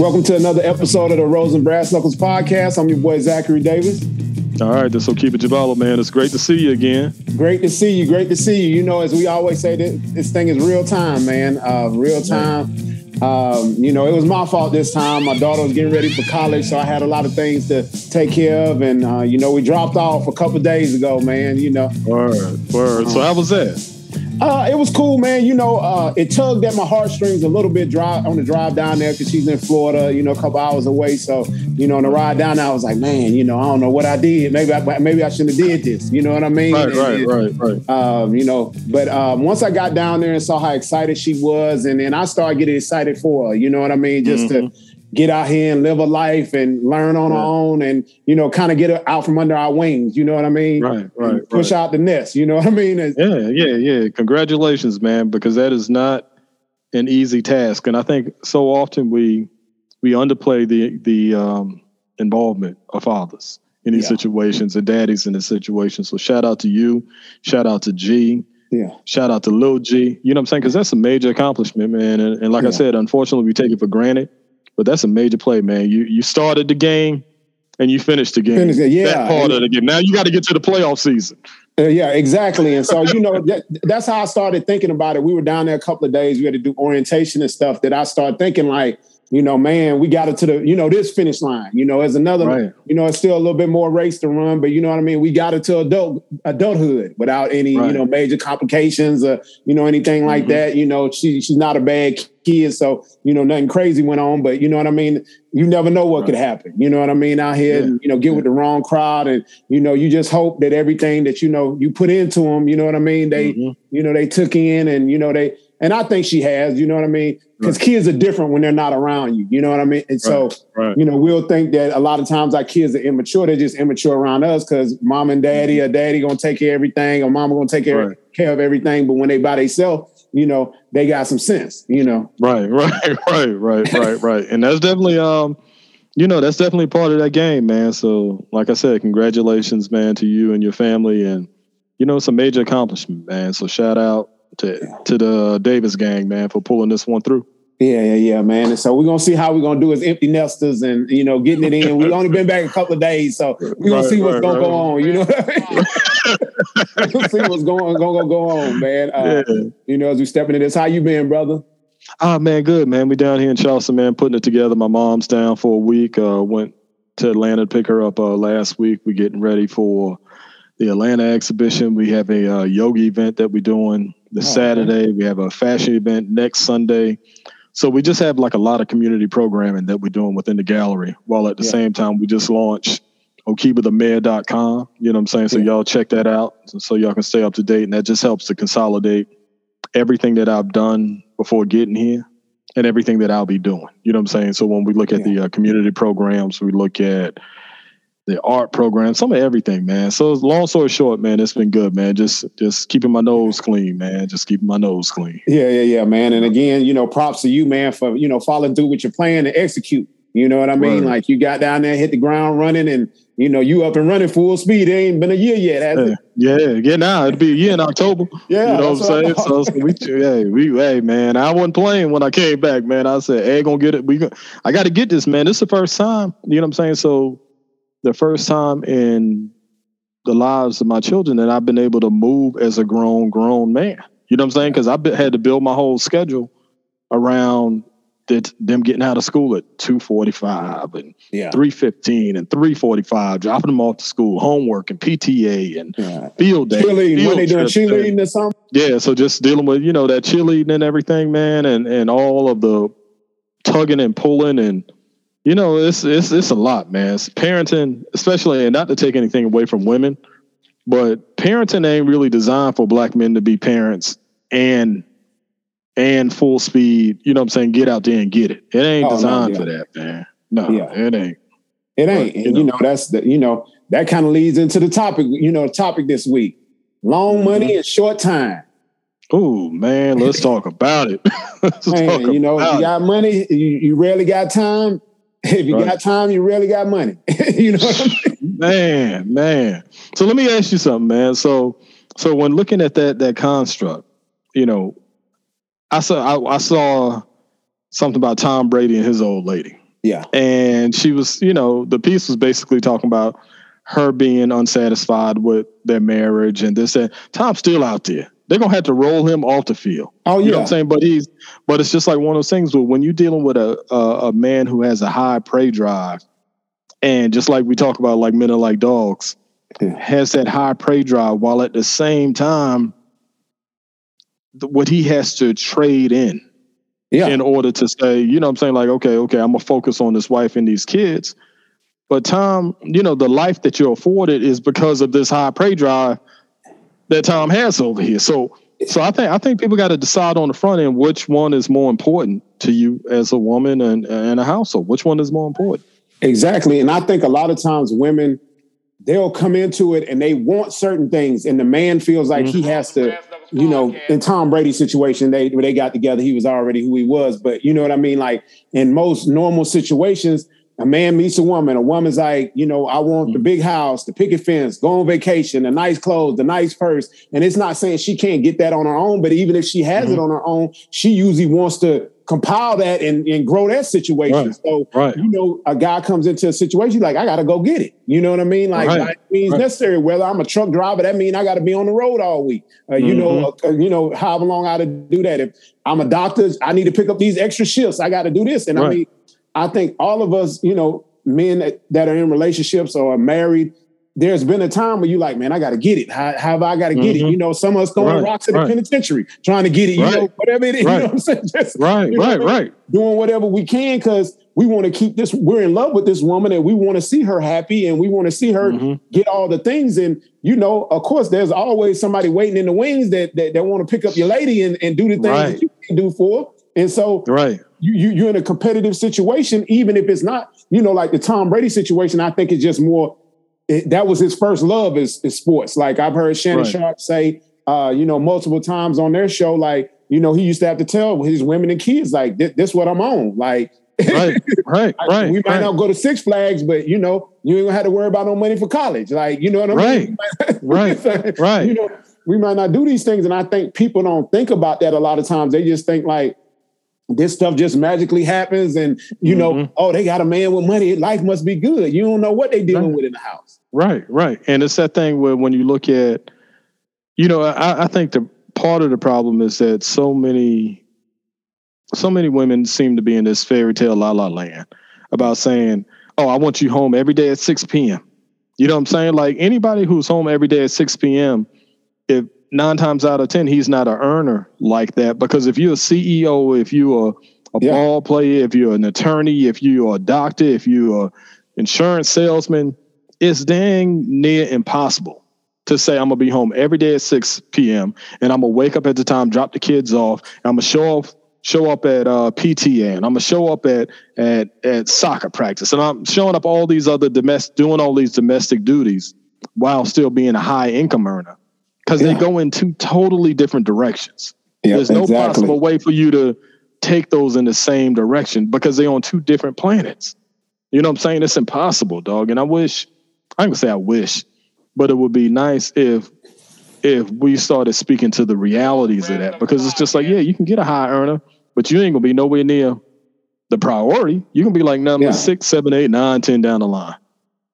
Welcome to another episode of the Rose and Brass Knuckles Podcast. I'm your boy Zachary Davis. All right, this will keep it Jabala, man. It's great to see you again. Great to see you. Great to see you. You know, as we always say, this, this thing is real time, man. Uh, real time. Um, you know, it was my fault this time. My daughter was getting ready for college, so I had a lot of things to take care of. And, uh, you know, we dropped off a couple days ago, man, you know. Word, word. So how was that? Uh, it was cool, man. You know, uh, it tugged at my heartstrings a little bit drive on the drive down there because she's in Florida, you know, a couple hours away. So, you know, on the ride down I was like, man, you know, I don't know what I did. Maybe I, maybe I shouldn't have did this. You know what I mean? Right, right, right, right. Um, you know, but um, once I got down there and saw how excited she was, and then I started getting excited for her. You know what I mean? Just mm-hmm. to get out here and live a life and learn on yeah. our own and you know kind of get out from under our wings you know what i mean right right push right. out the nest you know what i mean yeah yeah yeah congratulations man because that is not an easy task and i think so often we we underplay the the um, involvement of fathers in these yeah. situations and daddies in this situation so shout out to you shout out to g yeah. Shout out to Lil G. You know what I'm saying? Because that's a major accomplishment, man. And, and like yeah. I said, unfortunately, we take it for granted. But that's a major play, man. You you started the game and you finished the game. Finished it, yeah. That part of the game. Now you got to get to the playoff season. Uh, yeah, exactly. And so, you know, that, that's how I started thinking about it. We were down there a couple of days. We had to do orientation and stuff that I started thinking like, you know, man, we got it to the, you know, this finish line. You know, as another, right. you know, it's still a little bit more race to run, but you know what I mean. We got it to adult adulthood without any, right. you know, major complications or you know anything like mm-hmm. that. You know, she she's not a bad kid, so you know nothing crazy went on. But you know what I mean. You never know what right. could happen. You know what I mean out here, yeah. and you know, get yeah. with the wrong crowd, and you know, you just hope that everything that you know you put into them, you know what I mean. They, mm-hmm. you know, they took in, and you know they and I think she has, you know what I mean? Because right. kids are different when they're not around you, you know what I mean? And so, right. Right. you know, we'll think that a lot of times our kids are immature. They're just immature around us because mom and daddy mm-hmm. or daddy gonna take care of everything or mama gonna take care, care of everything. But when they by themselves, you know, they got some sense, you know. Right, right, right, right, right, right. And that's definitely um, you know, that's definitely part of that game, man. So like I said, congratulations, man, to you and your family and you know, it's a major accomplishment, man. So shout out to to the Davis gang, man, for pulling this one through. Yeah, yeah, yeah, man. And so we're gonna see how we're gonna do as empty nesters and you know getting it in. We've only been back a couple of days, so we're gonna right, see what's right, gonna right. go on. You know, what I mean? see what's going gonna go on, man. Uh, yeah. You know, as we step into this, how you been, brother? Ah, man, good, man. We down here in Charleston, man, putting it together. My mom's down for a week. Uh, went to Atlanta to pick her up uh, last week. We're getting ready for the Atlanta exhibition. We have a uh, yoga event that we're doing this oh, Saturday. Okay. We have a fashion event next Sunday. So we just have like a lot of community programming that we're doing within the gallery, while at the yeah. same time we just launched okibathemayor.com. You know what I'm saying? So yeah. y'all check that out so y'all can stay up to date. And that just helps to consolidate everything that I've done before getting here and everything that I'll be doing. You know what I'm saying? So when we look at yeah. the uh, community programs, we look at the art program, some of everything, man. So long story short, man, it's been good, man. Just just keeping my nose clean, man. Just keeping my nose clean. Yeah, yeah, yeah, man. And again, you know, props to you, man, for you know following through with your plan to execute. You know what I mean? Right. Like you got down there, hit the ground running, and you know you up and running full speed. It ain't been a year yet, yeah. it? Yeah, yeah. Now it'll be a year in October. yeah, you know what I'm saying. So, so we, hey, we, hey, man, I wasn't playing when I came back, man. I said, hey, gonna get it. We, I got to get this, man. This is the first time. You know what I'm saying? So the first time in the lives of my children that I've been able to move as a grown, grown man. You know what I'm saying? Because I had to build my whole schedule around that them getting out of school at 245 and yeah. 315 and 345, dropping them off to school, homework and PTA and yeah. field day. Cheerleading, when they doing cheerleading or something? Yeah, so just dealing with, you know, that cheerleading and everything, man, and and all of the tugging and pulling and you know, it's it's it's a lot, man. It's parenting, especially, and not to take anything away from women, but parenting ain't really designed for black men to be parents and and full speed. You know what I'm saying? Get out there and get it. It ain't oh, designed no, yeah. for that, man. No, yeah. it ain't. It ain't. But, you, and, know, you know, that's the you know that kind of leads into the topic. You know, the topic this week: long mm-hmm. money and short time. Oh man, let's talk about it. man, you know, you got money, you, you rarely got time. If you right. got time, you really got money. you know I mean? Man, man. So let me ask you something, man. So So when looking at that that construct, you know, I saw I, I saw something about Tom Brady and his old lady. Yeah. And she was, you know, the piece was basically talking about her being unsatisfied with their marriage and this and Tom's still out there. They're gonna have to roll him off the field. Oh yeah. You know what I'm saying? But he's but it's just like one of those things where when you're dealing with a, a, a man who has a high prey drive, and just like we talk about like men are like dogs, yeah. has that high prey drive while at the same time the, what he has to trade in yeah. in order to say, you know what I'm saying? Like, okay, okay, I'm gonna focus on this wife and these kids. But Tom, you know, the life that you're afforded is because of this high prey drive that Tom has over here. So so I think I think people got to decide on the front end which one is more important to you as a woman and, and a household. Which one is more important? Exactly. And I think a lot of times women they'll come into it and they want certain things, and the man feels like mm-hmm. he has to, you know, in Tom Brady's situation, they when they got together, he was already who he was. But you know what I mean? Like in most normal situations, a man meets a woman. A woman's like, you know, I want the big house, the picket fence, go on vacation, the nice clothes, the nice purse. And it's not saying she can't get that on her own, but even if she has mm-hmm. it on her own, she usually wants to compile that and, and grow that situation. Right. So, right. you know, a guy comes into a situation like, I got to go get it. You know what I mean? Like, right. means necessary. Whether I'm a truck driver, that means I got to be on the road all week. Uh, you mm-hmm. know, uh, you know, however long I to do that. If I'm a doctor, I need to pick up these extra shifts. I got to do this. And I mean, I think all of us, you know, men that, that are in relationships or are married, there's been a time where you like, man, I got to get it. How, how have I got to get mm-hmm. it? You know, some of us throwing right, rocks at right. the penitentiary, trying to get it. You right. know, whatever it is. Right. You know what I'm saying? Just, right, you know right, right. Doing whatever we can because we want to keep this. We're in love with this woman, and we want to see her happy, and we want to see her mm-hmm. get all the things. And you know, of course, there's always somebody waiting in the wings that that, that want to pick up your lady and, and do the things that you can do for. And so, right you, you you're in a competitive situation, even if it's not, you know, like the Tom Brady situation. I think it's just more. It, that was his first love is, is sports. Like I've heard Shannon right. Sharpe say, uh, you know, multiple times on their show, like you know, he used to have to tell his women and kids, like, this, this what I'm on, like. right, right, right. We might right. not go to Six Flags, but you know, you ain't gonna have to worry about no money for college. Like, you know what I mean? Right, right, right. You know, we might not do these things, and I think people don't think about that a lot of times. They just think like, this stuff just magically happens and you know mm-hmm. oh they got a man with money life must be good. You don't know what they dealing right. with in the house. Right right. And it's that thing where when you look at you know I, I think the part of the problem is that so many so many women seem to be in this fairy tale la la land about saying oh i want you home every day at 6 p.m you know what i'm saying? Like anybody who's home every day at 6 p.m if nine times out of ten he's not an earner like that. Because if you're a ceo if you're a, a yeah. ball player if you're an attorney if you're a doctor if you're an insurance salesman it's dang near impossible to say i'm gonna be home every day at 6 p.m and i'm gonna wake up at the time drop the kids off i'm gonna show off show up at uh, PTA and I'm gonna show up at at at soccer practice. And I'm showing up all these other domestic doing all these domestic duties while still being a high income earner because yeah. they go in two totally different directions. Yep, There's no exactly. possible way for you to take those in the same direction because they're on two different planets. You know what I'm saying? It's impossible, dog. And I wish, I'm gonna say I wish, but it would be nice if if we started speaking to the realities of that because it's just like, yeah, you can get a high earner, but you ain't gonna be nowhere near the priority. You can be like number yeah. six, seven, eight, nine, ten down the line.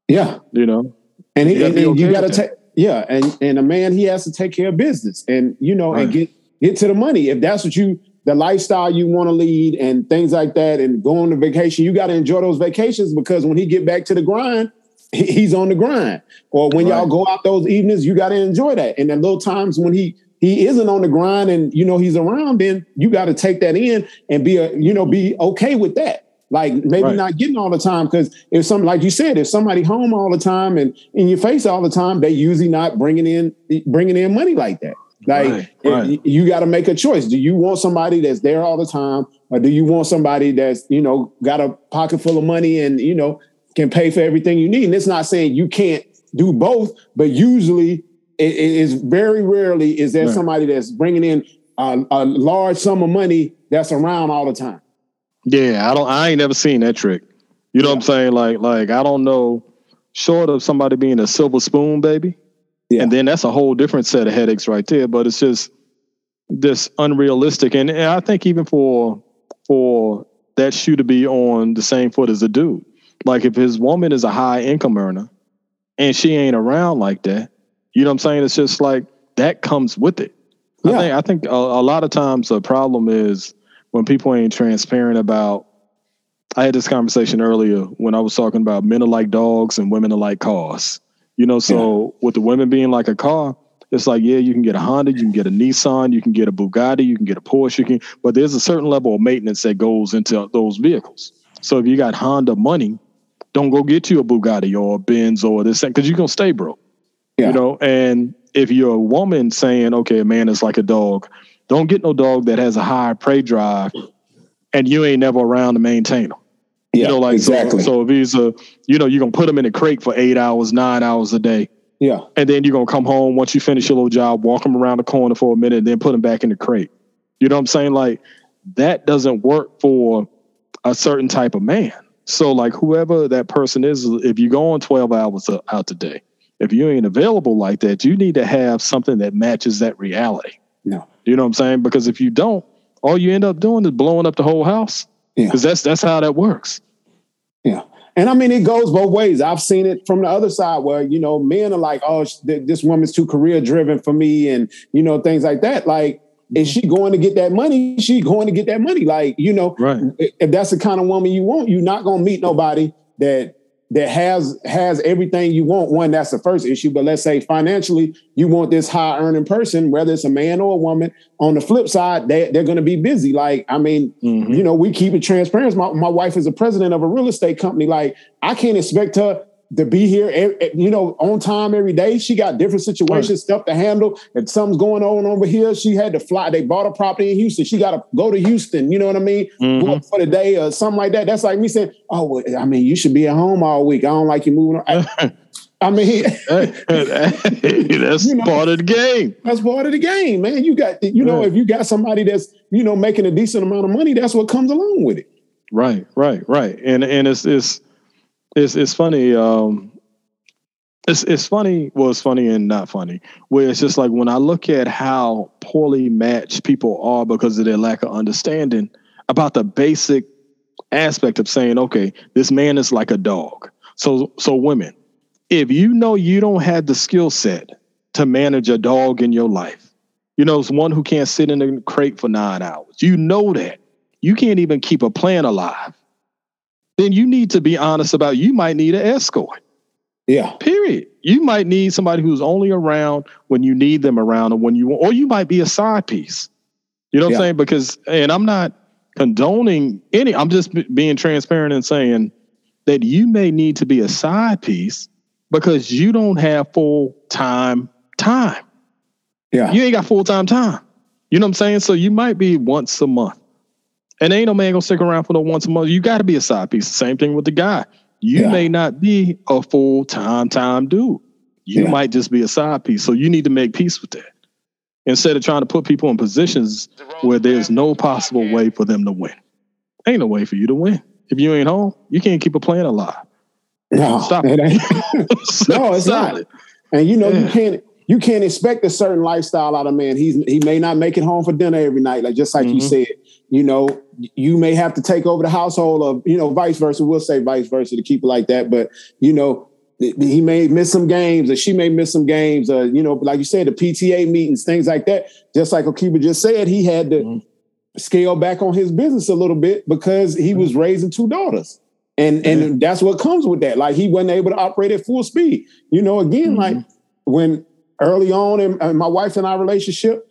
Yeah. You know? And, you and, okay you gotta take yeah, and and a man he has to take care of business and you know right. and get get to the money. If that's what you the lifestyle you want to lead and things like that and go on the vacation, you got to enjoy those vacations because when he get back to the grind, he's on the grind. Or when right. y'all go out those evenings, you got to enjoy that. And then little times when he he isn't on the grind and you know he's around, then you got to take that in and be a you know be okay with that. Like maybe right. not getting all the time because if some like you said, if somebody home all the time and in your face all the time, they usually not bringing in bringing in money like that. Like right, right. you got to make a choice. Do you want somebody that's there all the time, or do you want somebody that's you know got a pocket full of money and you know can pay for everything you need? And it's not saying you can't do both, but usually it is very rarely is there somebody that's bringing in a, a large sum of money that's around all the time. Yeah, I don't. I ain't never seen that trick. You know yeah. what I'm saying? Like, like I don't know. Short of somebody being a silver spoon baby, Yeah. And then that's a whole different set of headaches right there. But it's just this unrealistic. And, and I think even for for that shoe to be on the same foot as a dude. Like if his woman is a high income earner and she ain't around like that, you know what I'm saying? It's just like that comes with it. Yeah. I think I think a, a lot of times the problem is when people ain't transparent about I had this conversation earlier when I was talking about men are like dogs and women are like cars. You know, so yeah. with the women being like a car, it's like, yeah, you can get a Honda, you can get a Nissan, you can get a Bugatti, you can get a Porsche, you can, but there's a certain level of maintenance that goes into those vehicles. So if you got Honda money, don't go get you a Bugatti or a Benz or this thing because you're gonna stay broke. Yeah. You know, and if you're a woman saying, okay, a man is like a dog, don't get no dog that has a high prey drive and you ain't never around to maintain them. Yeah, you know, like exactly. So, so if he's a, you know, you're gonna put him in a crate for eight hours, nine hours a day. Yeah. And then you're gonna come home once you finish your little job, walk him around the corner for a minute, and then put him back in the crate. You know what I'm saying? Like that doesn't work for a certain type of man. So like whoever that person is, if you go on 12 hours out today, if you ain't available like that, you need to have something that matches that reality. No. You know what I'm saying? Because if you don't, all you end up doing is blowing up the whole house. Because yeah. that's that's how that works. Yeah. And I mean, it goes both ways. I've seen it from the other side where, you know, men are like, oh, this woman's too career driven for me and, you know, things like that. Like, is mm-hmm. she going to get that money? She going to get that money. Like, you know, right. if that's the kind of woman you want, you're not going to meet nobody that that has has everything you want. One, that's the first issue. But let's say financially, you want this high earning person, whether it's a man or a woman. On the flip side, they, they're going to be busy. Like, I mean, mm-hmm. you know, we keep it transparent. My, my wife is a president of a real estate company. Like, I can't expect her to be here, you know, on time every day. She got different situations, right. stuff to handle. If something's going on over here, she had to fly. They bought a property in Houston. She got to go to Houston. You know what I mean? Mm-hmm. For the day or something like that. That's like me saying, "Oh, well, I mean, you should be at home all week. I don't like you moving." I, I mean, that's you know, part of the game. That's part of the game, man. You got, you know, if you got somebody that's, you know, making a decent amount of money, that's what comes along with it. Right, right, right. And and it's it's it's it's funny. Um, it's it's funny. Well, it's funny and not funny. Where it's just like when I look at how poorly matched people are because of their lack of understanding about the basic aspect of saying, okay, this man is like a dog. So so women, if you know you don't have the skill set to manage a dog in your life, you know, it's one who can't sit in a crate for nine hours. You know that. You can't even keep a plant alive then you need to be honest about you might need an escort. Yeah. Period. You might need somebody who's only around when you need them around or when you or you might be a side piece. You know what yeah. I'm saying? Because and I'm not condoning any, I'm just being transparent and saying that you may need to be a side piece because you don't have full time time. Yeah. You ain't got full time time. You know what I'm saying? So you might be once a month. And ain't no man gonna stick around for no once a month. You got to be a side piece. Same thing with the guy. You yeah. may not be a full time time dude. You yeah. might just be a side piece. So you need to make peace with that instead of trying to put people in positions where there's no possible way for them to win. Ain't no way for you to win. If you ain't home, you can't keep a plan alive. No, stop it. no, it's not. It. And you know, yeah. you can't you can't expect a certain lifestyle out of man. He's he may not make it home for dinner every night, like just like mm-hmm. you said you know, you may have to take over the household of, you know, vice versa. We'll say vice versa to keep it like that. But, you know, he may miss some games or she may miss some games or, you know, like you said, the PTA meetings, things like that. Just like Okiba just said, he had to mm-hmm. scale back on his business a little bit because he was mm-hmm. raising two daughters. And mm-hmm. and that's what comes with that. Like he wasn't able to operate at full speed. You know, again, like mm-hmm. when early on in, in my wife and I relationship,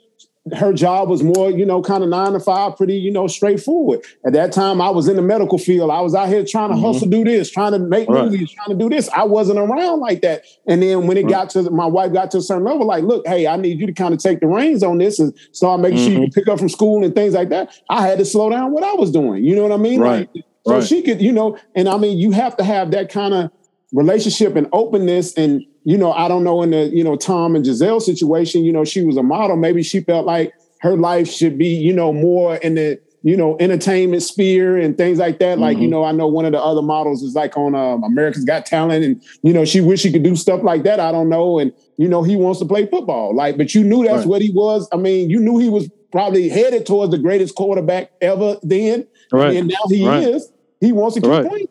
her job was more, you know, kind of nine to five, pretty, you know, straightforward. At that time, I was in the medical field. I was out here trying to mm-hmm. hustle, do this, trying to make right. movies, trying to do this. I wasn't around like that. And then when it right. got to my wife got to a certain level, like, look, hey, I need you to kind of take the reins on this and start making mm-hmm. sure you mm-hmm. pick up from school and things like that. I had to slow down what I was doing. You know what I mean? Right. Like, so she could, you know, and I mean, you have to have that kind of relationship and openness and you know, I don't know in the, you know, Tom and Gisele situation, you know, she was a model. Maybe she felt like her life should be, you know, more in the you know, entertainment sphere and things like that. Like, mm-hmm. you know, I know one of the other models is like on um, America's Got Talent, and you know, she wish she could do stuff like that. I don't know, and you know, he wants to play football. Like, but you knew that's right. what he was. I mean, you knew he was probably headed towards the greatest quarterback ever then, right. and now he right. is. He wants to keep right. playing.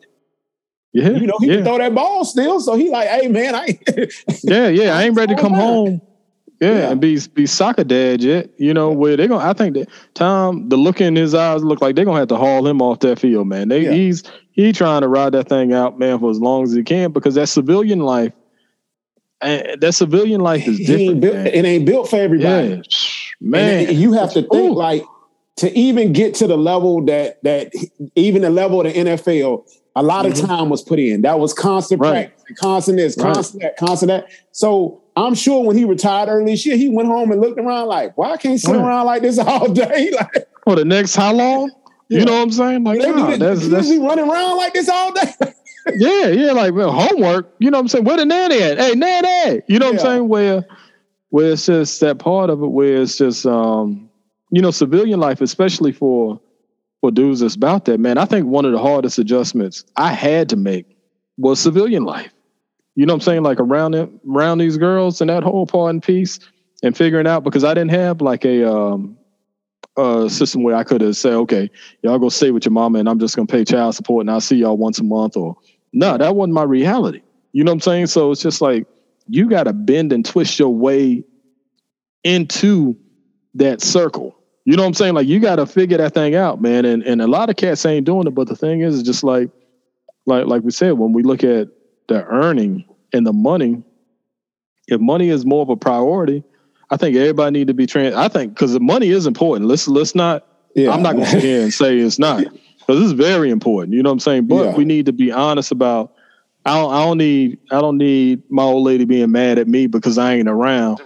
Yeah, you know, he yeah. can throw that ball still. So he like, hey man, I yeah, yeah, I ain't ready to come home. Yeah, yeah, and be be soccer dad yet. You know where they're gonna? I think that Tom, the look in his eyes look like they're gonna have to haul him off that field, man. They, yeah. He's he trying to ride that thing out, man, for as long as he can because that civilian life, and that civilian life is different. Ain't built, it ain't built for everybody, yeah. man. And you have to think Ooh. like to even get to the level that that even the level of the NFL, a lot mm-hmm. of time was put in. That was constant right. practice, constant this, constant right. that, constant that. So I'm sure when he retired early this year, he went home and looked around like, why well, I can't sit right. around like this all day? like, for the next how long? Yeah. You know what I'm saying? Like, nah, that's, that's he running around like this all day. yeah, yeah, like well, homework. You know what I'm saying? Where the nanny at? Hey, nanny. You know what. I'm saying? Where, where it's just that part of it where it's just, um, you know, civilian life, especially for for dudes that's about that, man. I think one of the hardest adjustments I had to make was civilian life. You know what I'm saying? Like around around these girls and that whole part and piece and figuring out because I didn't have like a um system where I could have said, okay, y'all go stay with your mama and I'm just gonna pay child support and I'll see y'all once a month or no, that wasn't my reality. You know what I'm saying? So it's just like you gotta bend and twist your way into that circle. You know what I'm saying? Like you gotta figure that thing out, man. And and a lot of cats ain't doing it, but the thing is, just like like like we said, when we look at the earning and the money, if money is more of a priority, I think everybody need to be trained. I think because the money is important. Let's let's not. Yeah. I'm not going to sit here and say it's not because this is very important. You know what I'm saying? But yeah. we need to be honest about. I don't, I don't need I don't need my old lady being mad at me because I ain't around,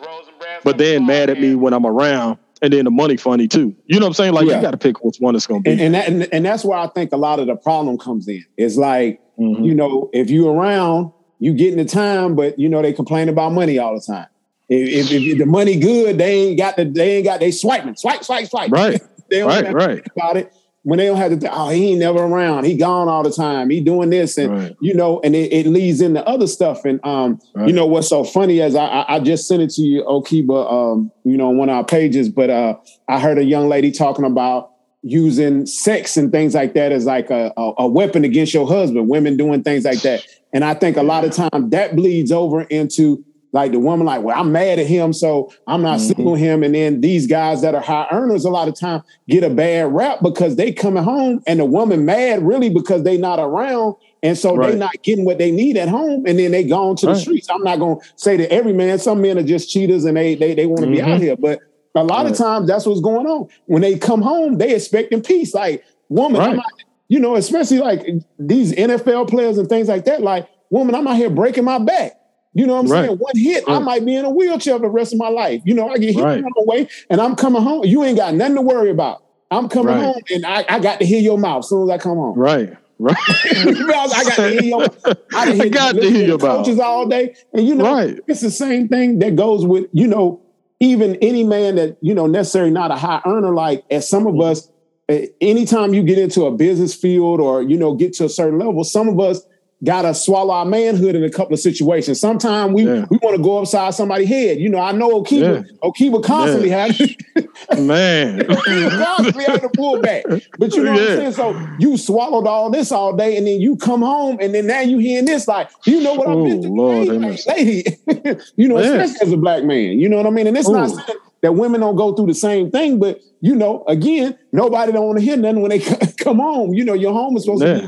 but then mad at me when I'm around, and then the money funny too. You know what I'm saying? Like yeah. you got to pick which one it's going to be. And and, that, and and that's where I think a lot of the problem comes in. It's like mm-hmm. you know if you around you getting the time, but you know they complain about money all the time. If, if, if the money good, they ain't got the they ain't got they swiping, swipe, swipe, swipe. Right. they don't right, right. about it. When they don't have to, oh, he ain't never around. He gone all the time. He doing this, and right. you know, and it, it, leads into other stuff. And um, right. you know what's so funny as I, I just sent it to you, Okiba, um, you know, on one of our pages. But uh, I heard a young lady talking about using sex and things like that as like a, a, a, weapon against your husband, women doing things like that. And I think a lot of time that bleeds over into like the woman, like, well, I'm mad at him, so I'm not mm-hmm. sleeping with him. And then these guys that are high earners a lot of time get a bad rap because they coming home and the woman mad really because they not around. And so right. they not getting what they need at home, and then they gone to right. the streets. I'm not gonna say that every man, some men are just cheaters and they they, they want to mm-hmm. be out mm-hmm. here. But a lot right. of times that's what's going on. When they come home, they expecting peace. Like, woman, not, you know, especially like these NFL players and things like that, like woman, I'm out here breaking my back. You know what I'm right. saying? One hit, right. I might be in a wheelchair for the rest of my life. You know, I get hit right. on the way and I'm coming home. You ain't got nothing to worry about. I'm coming right. home and I, I got to hear your mouth as soon as I come home. Right. Right. I got to hear your I, I got to hear your coaches all day. And you know, right. it's the same thing that goes with, you know, even any man that, you know, necessarily not a high earner, like as some of us, eh, anytime you get into a business field or, you know, get to a certain level, some of us gotta swallow our manhood in a couple of situations. Sometimes we yeah. we want to go upside somebody's head. You know, I know Okiba, yeah. Okiba constantly yeah. had man constantly had to pull back. But you know what I'm saying? So you swallowed all this all day, and then you come home, and then now you hearing this like, you know what I've been through, like, lady. you know, especially as a black man. You know what I mean? And it's Ooh. not saying that women don't go through the same thing, but you know, again, nobody don't want to hear nothing when they come home. You know, your home is supposed to be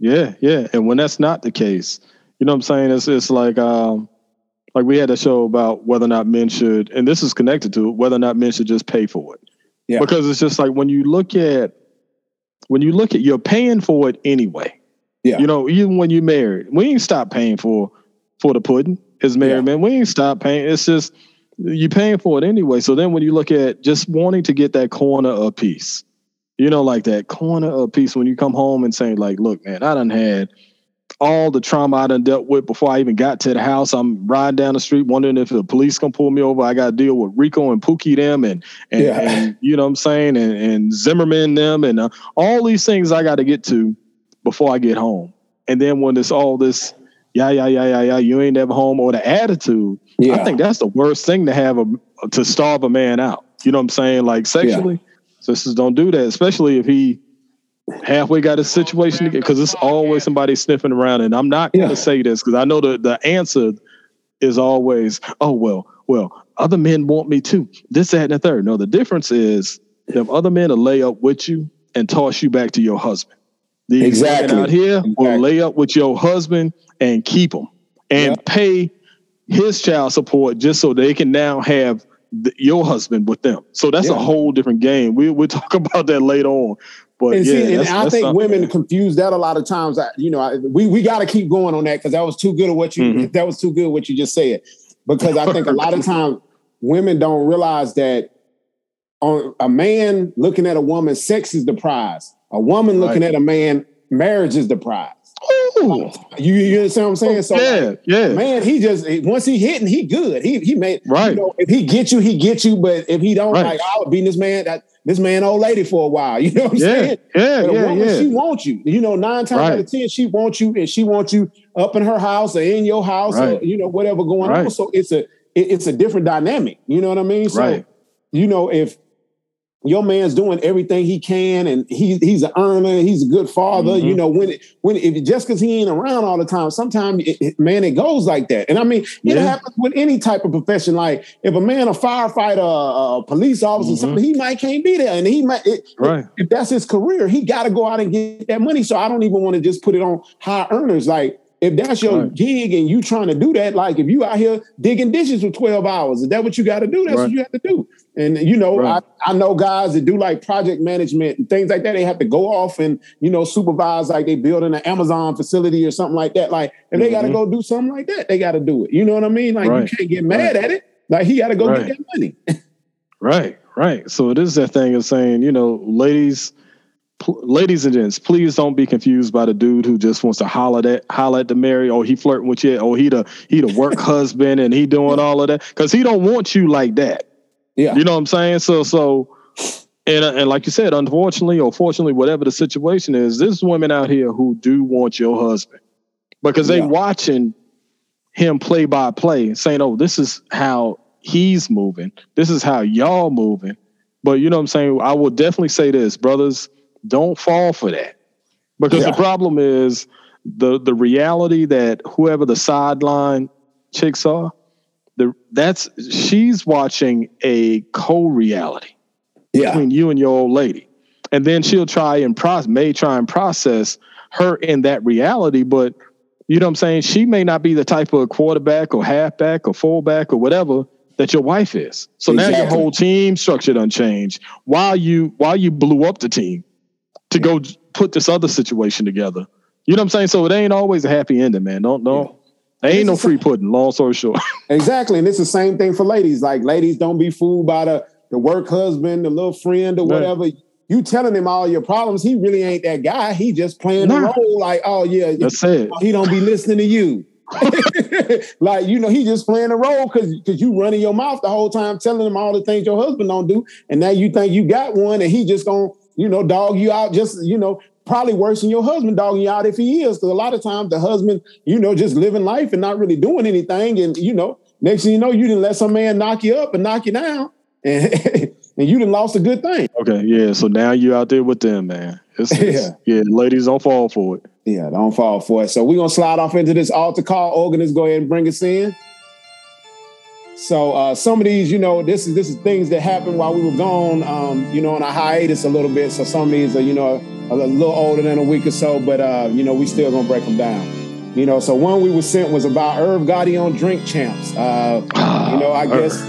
yeah, yeah. And when that's not the case, you know what I'm saying? It's it's like um like we had a show about whether or not men should, and this is connected to whether or not men should just pay for it. Yeah. Because it's just like when you look at when you look at you're paying for it anyway. Yeah. You know, even when you're married, we ain't stop paying for for the pudding as married yeah. man. We ain't stop paying. It's just you're paying for it anyway. So then when you look at just wanting to get that corner of peace, you know, like that corner of peace when you come home and saying, like, look, man, I done had all the trauma I done dealt with before I even got to the house. I'm riding down the street wondering if the police gonna pull me over. I got to deal with Rico and Pookie them and and, yeah. and you know what I'm saying and, and Zimmerman them and uh, all these things I got to get to before I get home. And then when it's all this yeah yeah yeah yeah yeah you ain't ever home or the attitude, yeah. I think that's the worst thing to have a to starve a man out. You know what I'm saying? Like sexually, yeah. Sisters don't do that, especially if he halfway got his situation to get, because it's always somebody sniffing around. And I'm not going to yeah. say this because I know the, the answer is always, oh, well, well, other men want me too. This, that, and the third. No, the difference is them other men will lay up with you and toss you back to your husband. The exactly out here exactly. will lay up with your husband and keep him and yeah. pay his child support just so they can now have the, your husband with them. So that's yeah. a whole different game. We we'll talk about that later on. But and, see, and I think women confuse that a lot of times. I, you know, I, we we got to keep going on that because that was too good of what you mm-hmm. that was too good what you just said. Because I think a lot of times women don't realize that on a man looking at a woman, sex is the prize. A woman looking right. at a man, marriage is the prize. Ooh. You, you understand what I'm saying? Oh, so yeah, like, yeah. Man, he just once he hitting, he good. He he made right. You know, if he get you, he get you. But if he don't, right. like I would be this man. That this man old lady for a while. You know what I'm yeah, saying? Yeah, but yeah, woman, yeah. She wants you. You know, nine times right. out of ten, she wants you, and she wants you up in her house or in your house right. or you know whatever going on. So it's a it, it's a different dynamic. You know what I mean? So you know if your man's doing everything he can and he, he's an earner he's a good father mm-hmm. you know when it, when it, just because he ain't around all the time sometimes man it goes like that and i mean it happens with any type of profession like if a man a firefighter a police officer mm-hmm. something he might can't be there and he might it, right. if that's his career he got to go out and get that money so i don't even want to just put it on high earners like if that's your right. gig and you trying to do that, like if you out here digging dishes for 12 hours, is that what you got to do? That's right. what you have to do. And you know, right. I, I know guys that do like project management and things like that. They have to go off and you know supervise like they building an Amazon facility or something like that. Like if mm-hmm. they got to go do something like that, they got to do it. You know what I mean? Like you can't get mad at it. Like he got to go get that money. right, right. So it is that thing of saying, you know, ladies ladies and gents, please don't be confused by the dude who just wants to holler at holler at the Mary, or he flirting with you, or he the he the work husband and he doing all of that because he don't want you like that. Yeah, you know what I'm saying. So so, and uh, and like you said, unfortunately or fortunately, whatever the situation is, there's women out here who do want your husband because they yeah. watching him play by play, saying, "Oh, this is how he's moving. This is how y'all moving." But you know what I'm saying. I will definitely say this, brothers don't fall for that. Because yeah. the problem is the the reality that whoever the sideline chicks are, the that's she's watching a co-reality yeah. between you and your old lady. And then she'll try and process may try and process her in that reality, but you know what I'm saying? She may not be the type of quarterback or halfback or fullback or whatever that your wife is. So exactly. now your whole team structure done changed while you while you blew up the team to go put this other situation together. You know what I'm saying? So it ain't always a happy ending, man. Don't don't. Yeah. ain't no free pudding. Long story short. exactly, and it's the same thing for ladies. Like ladies, don't be fooled by the the work husband, the little friend, or whatever. You telling him all your problems. He really ain't that guy. He just playing nah. the role. Like, oh yeah, that's it. He don't be listening to you. like you know, he just playing a role because because you running your mouth the whole time, telling him all the things your husband don't do, and now you think you got one, and he just gonna you know, dog you out just, you know, probably worse than your husband dogging you out if he is. Because a lot of times the husband, you know, just living life and not really doing anything. And, you know, next thing you know, you didn't let some man knock you up and knock you down. And, and you didn't lost a good thing. Okay, yeah. So now you're out there with them, man. It's, it's, yeah. yeah, ladies, don't fall for it. Yeah, don't fall for it. So we're gonna slide off into this altar call. Organist, go ahead and bring us in. So uh, some of these, you know, this is this is things that happened while we were gone, um, you know, on a hiatus a little bit. So some of these are, you know, a, a little older than a week or so, but uh, you know, we still gonna break them down. You know, so one we were sent was about Irv Gotti on Drink Champs. Uh, you know, I guess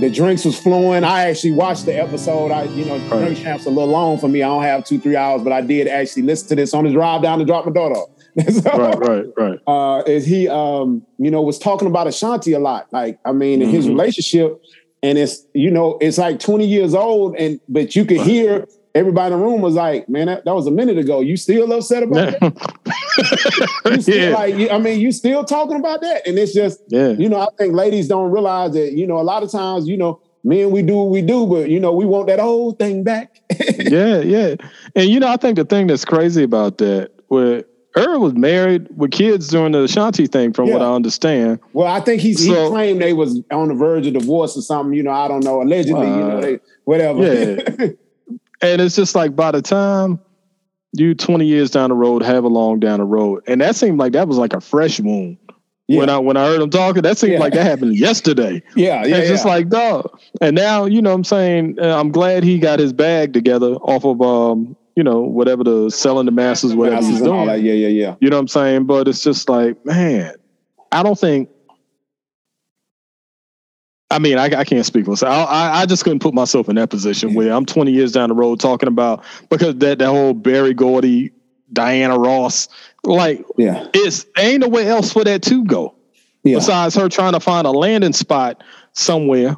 the drinks was flowing. I actually watched the episode. I, you know, Drink Champs a little long for me. I don't have two, three hours, but I did actually listen to this on the drive down to drop my daughter off. so, right, right, right. Uh, is he, um, you know, was talking about Ashanti a lot. Like, I mean, in mm-hmm. his relationship, and it's, you know, it's like 20 years old, and but you could hear everybody in the room was like, "Man, that, that was a minute ago. You still upset about that? you still, Yeah. like, you- I mean, you still talking about that?" And it's just, Yeah. you know, I think ladies don't realize that. You know, a lot of times, you know, men we do what we do, but you know, we want that old thing back. yeah, yeah. And you know, I think the thing that's crazy about that, where Earl was married with kids during the Ashanti thing, from what I understand. well, I think he's, So- he claimed they was on the verge of divorce or something. You know, I don't know. Allegedly, you know, Uh, they whatever. yeah. And it's just like by the time you 20 years down the road, have a long down the road, and that seemed like that was like a fresh wound. Yeah. When I when I heard him talking, that seemed Yeah. like that happened yesterday. yeah, yeah, it's just like dog. And now, you know what I'm saying, uh, I'm glad he got his bag together off of um, you know, whatever the selling the masses, whatever Masses he's doing. Yeah, yeah, yeah. You know what I'm saying? But it's just like, man, I don't think. I mean, I, I can't speak for myself. I, I, just couldn't put myself in that position where I'm 20 years down the road talking about because that that whole Berry Gordy, Diana Ross, like Yeah, it's ain't nowhere else for that to go yeah. besides her trying to find a landing spot somewhere.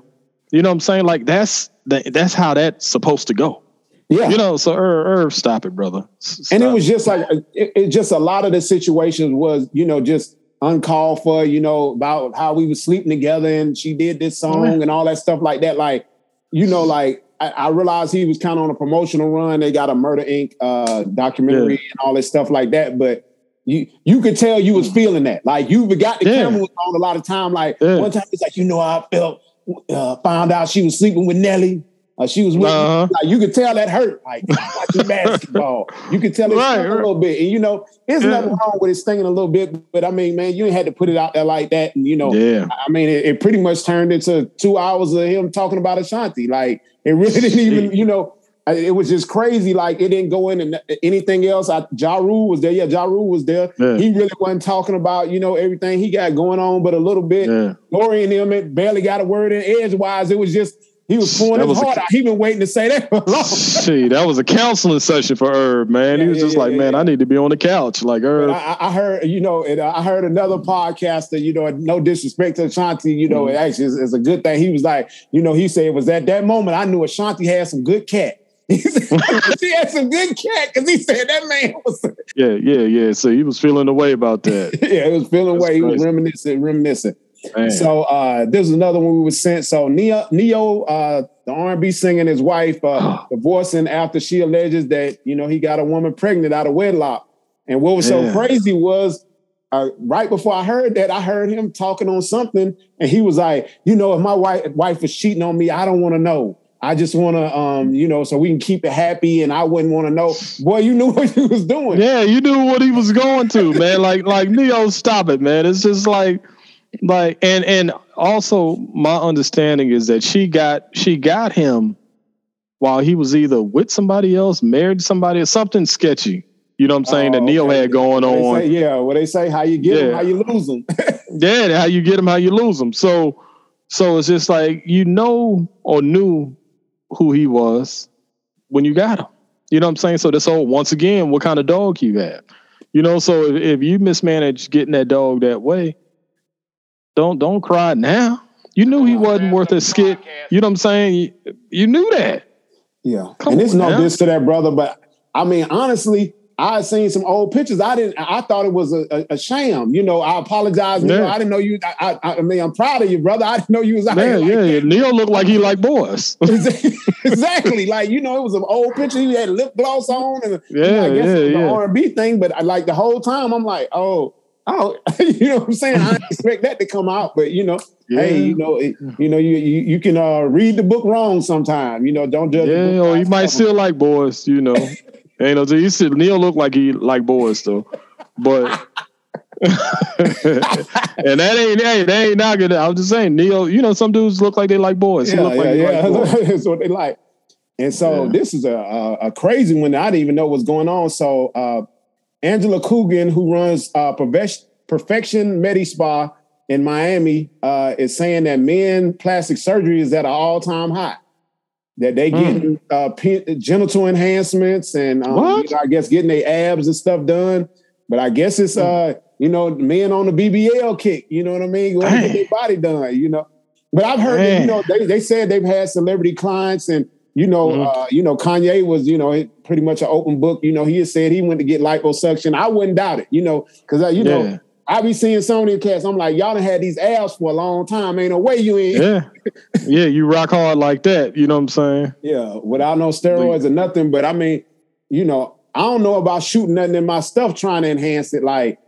You know what I'm saying? Like that's that, that's how that's supposed to go. Yeah. You know, so Irv, Irv stop it, brother. S- and it was just like it, it just a lot of the situations was you know just uncalled for you know about how we were sleeping together and she did this song and all that stuff like that like you know like I, I realized he was kind of on a promotional run they got a Murder Inc. uh documentary and all this stuff like that but you you could tell you was feeling that like you got the Yeah. camera on a lot of time like Yeah. one time it's like you know how I felt uh, found out she was sleeping with Nelly uh, she was with Uh-huh. like you could tell that hurt like watching basketball you could tell it Right, stung a little bit and you know there's Yeah. nothing wrong with it stinging a little bit but I mean man you ain't had to put it out there like that and you know Yeah. I mean it, it pretty much turned into two hours of him talking about Ashanti like it really didn't even you know it was just crazy. Like it didn't go into anything else. I, ja Rule was there. Yeah, Ja Rule was there. Yeah. He really wasn't talking about you know everything he got going on, but a little bit. Yeah. Lori and him barely got a word in edgewise. It was just he was pouring That his was a- out. He been waiting to say that for long. See, that was a counseling session for Herb, man. Yeah, he was yeah, just yeah, like, man. I need to be on the couch. Like Herb, I, I- heard, you know, and I heard another podcaster, you know, no disrespect to Ashanti, you know, Mhm. it actually is, is a good thing. He was like, you know, he said it was at that moment I knew Ashanti had some good cat. He said, she had some good cat because he said that man was, yeah, yeah, yeah. So he was feeling the way about that. yeah, he was feeling That's way. He was crazy. reminiscing, reminiscing. Man. So uh this is another one we was sent. So Ne-Yo, Ne-Yo uh the R&B singer and his wife uh divorcing after she alleges that you know he got a woman pregnant out of wedlock. And what was so crazy was uh, right before I heard that, I heard him talking on something, and he was like, "You know, if my wife wife is cheating on me, I don't want to know. I just want to, um, you know, so we can keep it happy, and I wouldn't want to know." Boy, you knew what he was doing. Yeah, you knew what he was going to, man. Like, like Ne-Yo, stop it, man. It's just like, like, and and also my understanding is that she got she got him while he was either with somebody else, married somebody, or something sketchy. You know what I'm saying? that oh, Neil okay. had going on. say, yeah, what they say, how you get Yeah. how you lose him. Yeah, how you get him, how you lose him. So, so it's just like you know or knew who he was when you got him. You know what I'm saying? So this whole once again, what kind of dog you have? You know, so if, if you mismanage getting that dog that way, don't don't cry now. You knew he wasn't worth a skit. You know what I'm saying? You, you knew that. Yeah, Come and it's no now. diss to that brother, but I mean, honestly, I seen some old pictures. I didn't. I thought it was a, a, a sham. You know, I apologize. You know, Yeah. I didn't know you. I, I, I mean, I'm proud of you, brother. I didn't know you was out Yeah, here like yeah, yeah. that. Ne-Yo looked like he liked boys. exactly. Like you know, it was an old picture. He had lip gloss on, and you know, Yeah, I guess yeah, it was yeah. the R and B thing. But I, like the whole time, I'm like, oh, oh, you know what I'm saying? I expect that to come out, but you know, hey, you know, it, you know, you you, you can uh, read the book wrong sometime. You know, don't judge. Yeah, or its might still like boys, you know. Ain't no he still Neil looked like he like boys though. But and that ain't hey, that ain't not good. I'm just saying, Neil, you know, some dudes look like they like boys. Yeah, look yeah, like yeah. like boys. That's what they like. And so Yeah. this is a, a a crazy one I didn't even know was going on. So uh, Angela Coogan, who runs uh, Perfection, Medi Spa in Miami, uh, is saying that men plastic surgery is at an all time high. That they Hmm. getting uh, pe- genital enhancements and um, I guess getting their abs and stuff done. But I guess it's Hmm. uh, you know, men on the BBL kick. You know what I mean? Get their body done. You know. But I've heard that, you know, they, they said they've had celebrity clients and you know, mm-hmm. uh, you know, Kanye was, you know, pretty much an open book. You know, he had said he went to get liposuction. I wouldn't doubt it, you know, because uh, you yeah. know, I be seeing Sony cats. I'm like, y'all done had these abs for a long time. Ain't no way you ain't. Yeah, yeah, you rock hard like that. You know what I'm saying? Yeah, without no steroids or nothing. But I mean, you know, I don't know about shooting nothing in my stuff trying to enhance it. Like,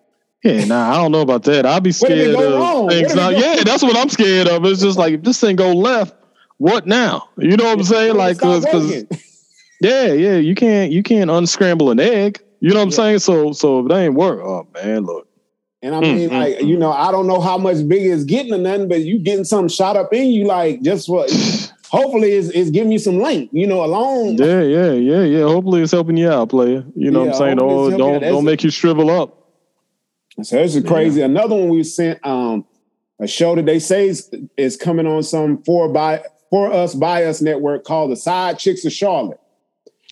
yeah, nah, I don't know about that. I'd be scared of things. Not, yeah, that's what I'm scared of. It's just like if this thing go left, what now? You know what I'm saying? Like, cause, cause yeah, yeah, you can't you can't unscramble an egg. You know what I'm yeah. saying? So so if they ain't work, oh man, look. And I mean, mm-hmm. like, you know, I don't know how much bigger it's getting or nothing, but you getting something shot up in you, like just what hopefully it's, it's giving you some length, you know, along. Yeah, yeah, yeah, yeah. Hopefully it's helping you out, player. You know yeah, what I'm saying? Oh, don't don't make you shrivel up. So this is crazy. Yeah. Another one we sent um a show that they say is, is coming on some four by for us by us network called the Side Chicks of Charlotte.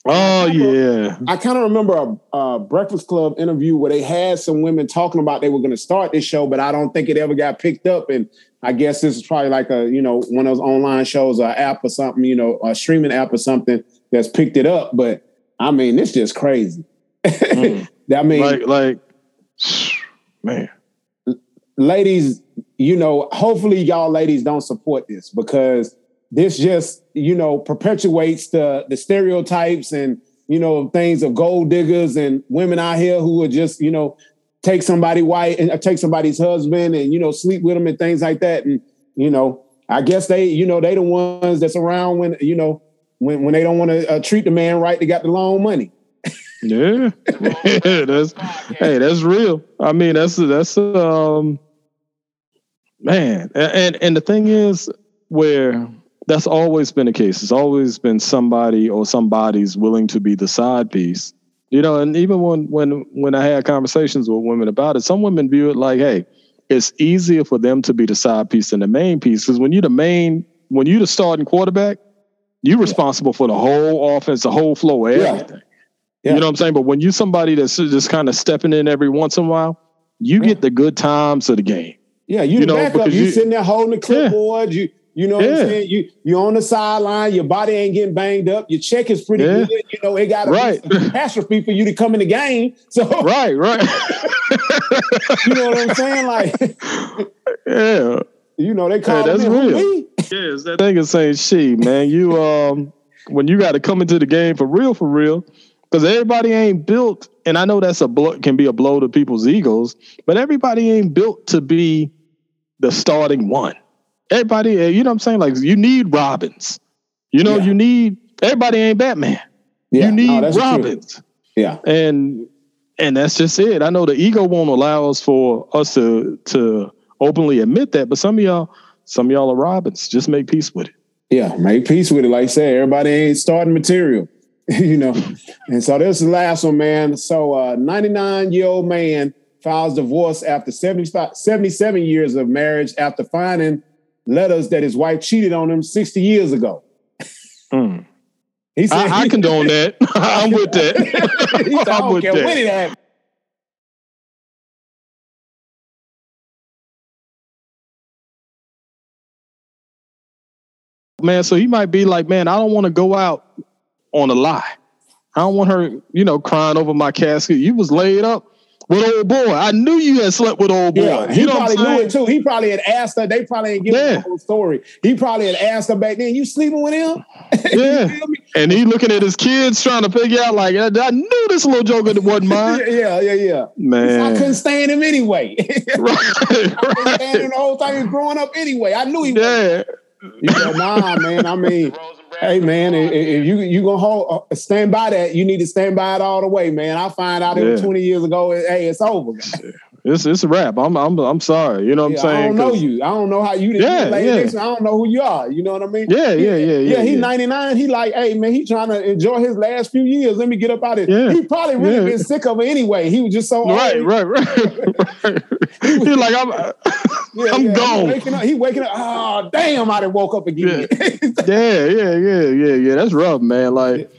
Oh I yeah, I kind of remember a, a, Breakfast Club interview where they had some women talking about they were going to start this show, but I don't think it ever got picked up. And I guess this is probably like a you know one of those online shows or app or something, you know, a streaming app or something that's picked it up. But I mean, it's just crazy. Mm. I mean, like like man, ladies, you know, hopefully y'all ladies don't support this because this just you know perpetuates the the stereotypes and you know things of gold diggers and women out here who would just you know take somebody white and uh, take somebody's husband and you know sleep with them and things like that and you know I guess they you know they the ones that's around when you know when when they don't want to uh, treat the man right they got the loan money. yeah, that's hey that's real. I mean that's that's um man and and the thing is where that's always been the case. It's always been somebody or somebody's willing to be the side piece. You know, and even when when when I had conversations with women about it, some women view it like, hey, it's easier for them to be the side piece than the main piece. Because when you're the main, when you're the starting quarterback, you're yeah. responsible for the whole offense, the whole flow, everything. Yeah. You know what I'm saying? But when you're somebody that's just kind of stepping in every once in a while, you yeah. get the good times of the game. Yeah, you, you know, backup. You, you sitting there holding the clipboard. You you know yeah. what I'm saying? You you on the sideline, your body ain't getting banged up, your check is pretty yeah. good. You know, it got a right. catastrophe for you to come in the game. So Right, right. you know what I'm saying? Like Yeah. You know, they call yeah, that's real. Me. Yes, that thing is saying she, man. You um when you got to come into the game for real, for real, because everybody ain't built, and I know that's a blow, can be a blow to people's egos, but everybody ain't built to be the starting one everybody, uh, you know what I'm saying? Like you need Robins. You know, yeah. you need everybody ain't Batman. Yeah, you need no, Robins. True. Yeah. And and that's just it. I know the ego won't allow us for us to to openly admit that, but some of y'all, some of y'all are Robins. Just make peace with it. Yeah, make peace with it. Like I said, everybody ain't starting material. you know. and so this is the last one, man. So uh 99 year old man files divorce after 75, 77 years of marriage after finding letters that his wife cheated on him 60 years ago. Mm. He said, I, I condone that. I'm with that. he said, I don't care that. when it happened. Man, so he might be like, man, I don't want to go out on a lie. I don't want her, you know, crying over my casket. You was laid up with old boy. I knew you had slept with old boy. Yeah, he you know probably knew it too. He probably had asked her. They probably didn't give yeah. the whole story. He probably had asked her back then. You sleeping with him? Yeah. and he looking at his kids trying to figure out like I, knew this little joker wasn't mine. yeah, yeah, yeah. Man, I couldn't stand him anyway. right, I stand him the whole time he was growing up anyway. I knew he. Yeah. Yeah, nah, man. I mean, hey, man, if you you gonna hold uh, stand by that, you need to stand by it all the way, man. I find out it was twenty years ago. Hey, it's over. It's it's a wrap. I'm I'm I'm sorry. You know what yeah, I'm saying? I don't know you. I don't know how you didn't yeah, yeah. I don't know who you are. You know what I mean? Yeah, yeah, yeah, yeah. Yeah, he 99. He like, hey man, he trying to enjoy his last few years. Let me get up out of it. Yeah. He probably really yeah. been sick of it anyway. He was just so right, old. right, right, right. He's like, I'm yeah, I'm gone. He waking up. He waking up. Oh damn! I done woke up again. yeah, yeah, yeah, yeah, yeah. That's rough, man. Like,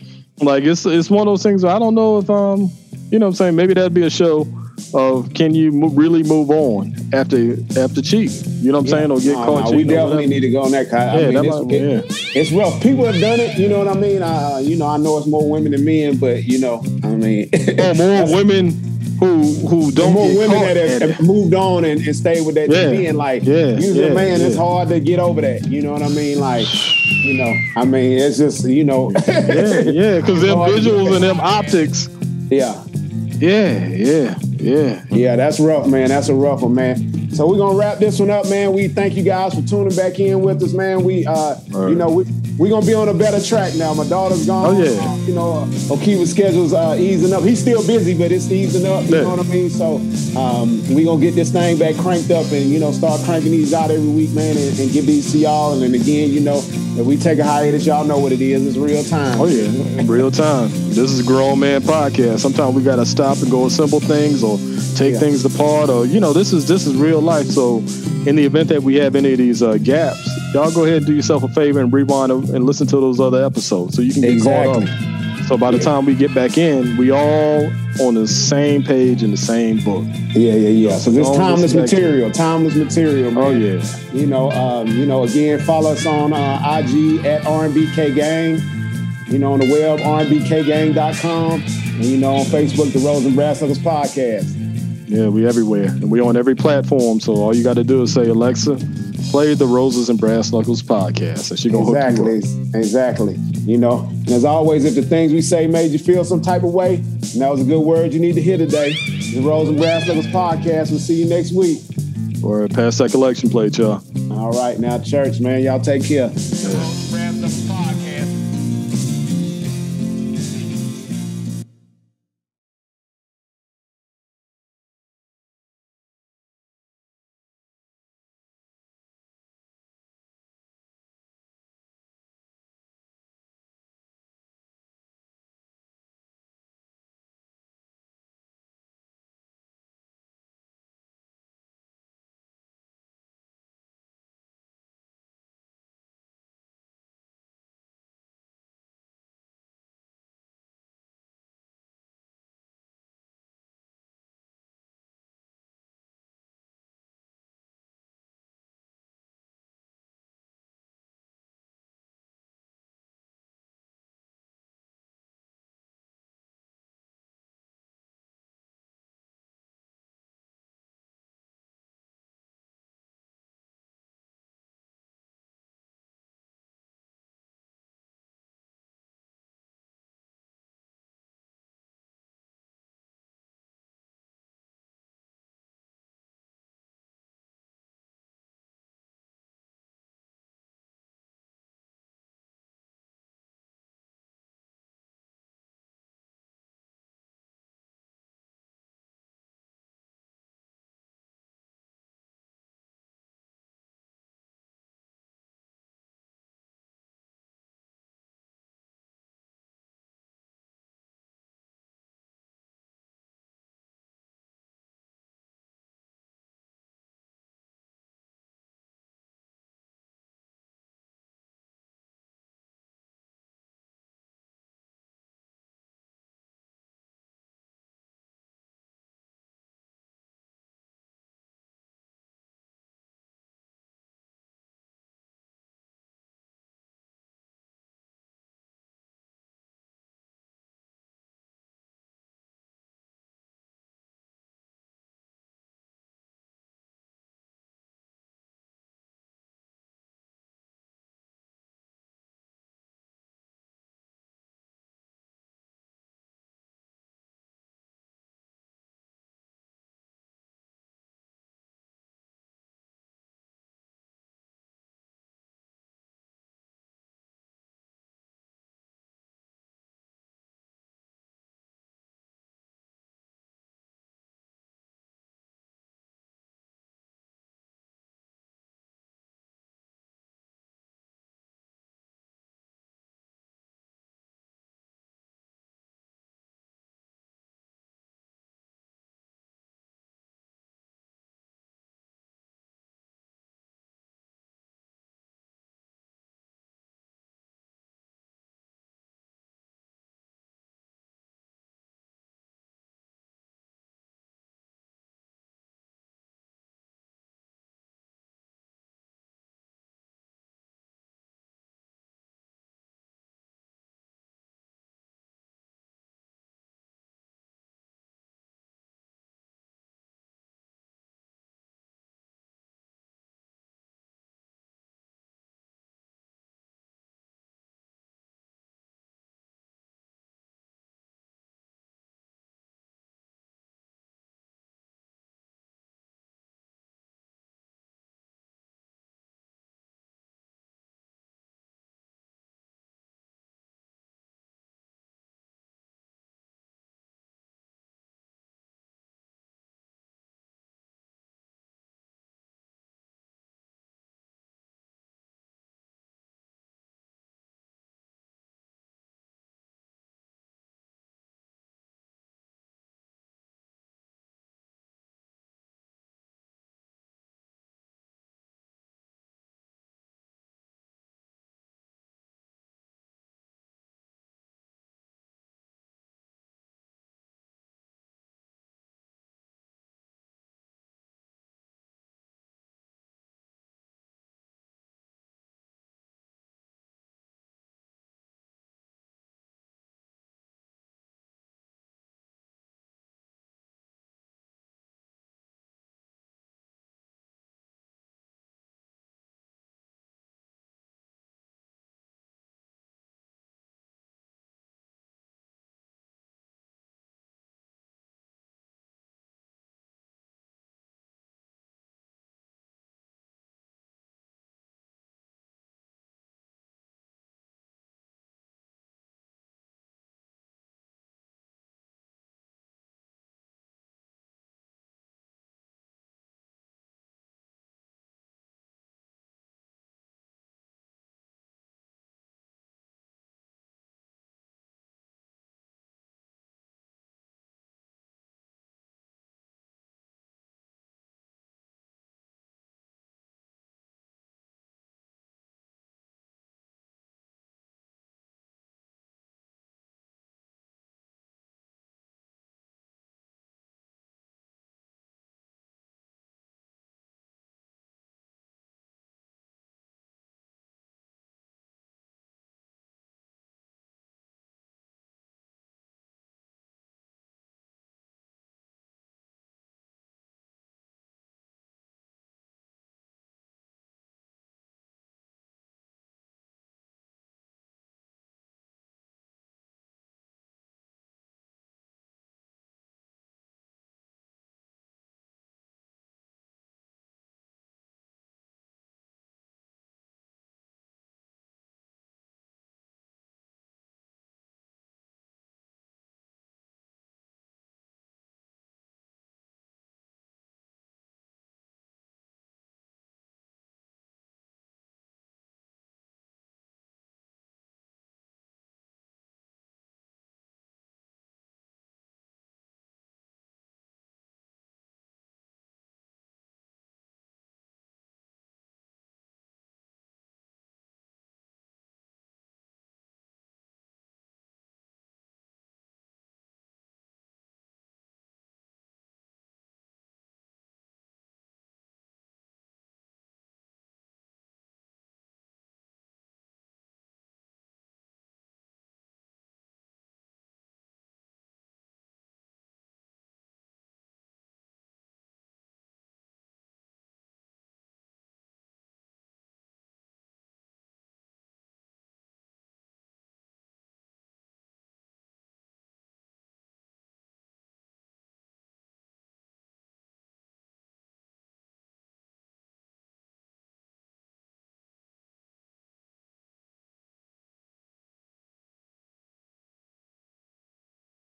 like it's it's one of those things. I don't know if um, you know, what I'm saying maybe that'd be a show of can you mo- really move on after after cheat? You know what I'm saying? Or get Nah, caught nah, we definitely need to go on that. kind. I Yeah, mean, that it's, it- it's rough. People have done it. You know what I mean? Uh, you know, I know it's more women than men, but you know, I mean, Oh, more women who who don't more get women that have, have moved on and, and stayed with that Yeah. men. Like, Yeah, usually, yeah, man, it's hard to get over that. You know what I mean? Like, you know, I mean, it's just, you know, Yeah, yeah, because them Hard to do visuals and them optics. yeah. Yeah, yeah, yeah. Yeah, that's rough, man. That's a rough one, man. So we're gonna wrap this one up, man. We thank you guys for tuning back in with us, man. We, uh, right. you know, we we gonna be on a better track now. My daughter's gone. Oh, yeah. You know, uh, Okiba's schedule's uh, easing up. He's still busy, but it's easing up. You Yeah. know what I mean? So um, we gonna get this thing back cranked up and you know start cranking these out every week, man, and, and give these to y'all. And then again, you know, if we take a hiatus, y'all know what it is. It's real time. Oh yeah, real time. This is a grown man podcast. Sometimes we gotta stop and go with simple things or take Yeah. things apart or you know, this is this is real life. So in the event that we have any of these uh, gaps, y'all go ahead and do yourself a favor and rewind and listen to those other episodes so you can get Exactly. caught up. So by the time we get back in, we all on the same page in the same book. Yeah, yeah, yeah. So this timeless material, timeless material, man. Oh yeah. You know, um, you know, again, follow us on uh, IG at RNBK Gang. You know, on the web, rnbkgang.com. And, you know, on Facebook, the Rose and Brass Knuckles Podcast. Yeah, we everywhere. And we on every platform. So all you gotta do is say, Alexa, play the Roses and Brass Knuckles podcast. And she gonna hook you Exactly. up. Exactly. You know, and as always, if the things we say made you feel some type of way, and that was a good word you need to hear today. The Roses and Brass Knuckles Podcast. We'll see you next week. Or pass that collection plate, y'all. All right, now, church, man, y'all take care. Yeah. Brass Knuckles Podcast.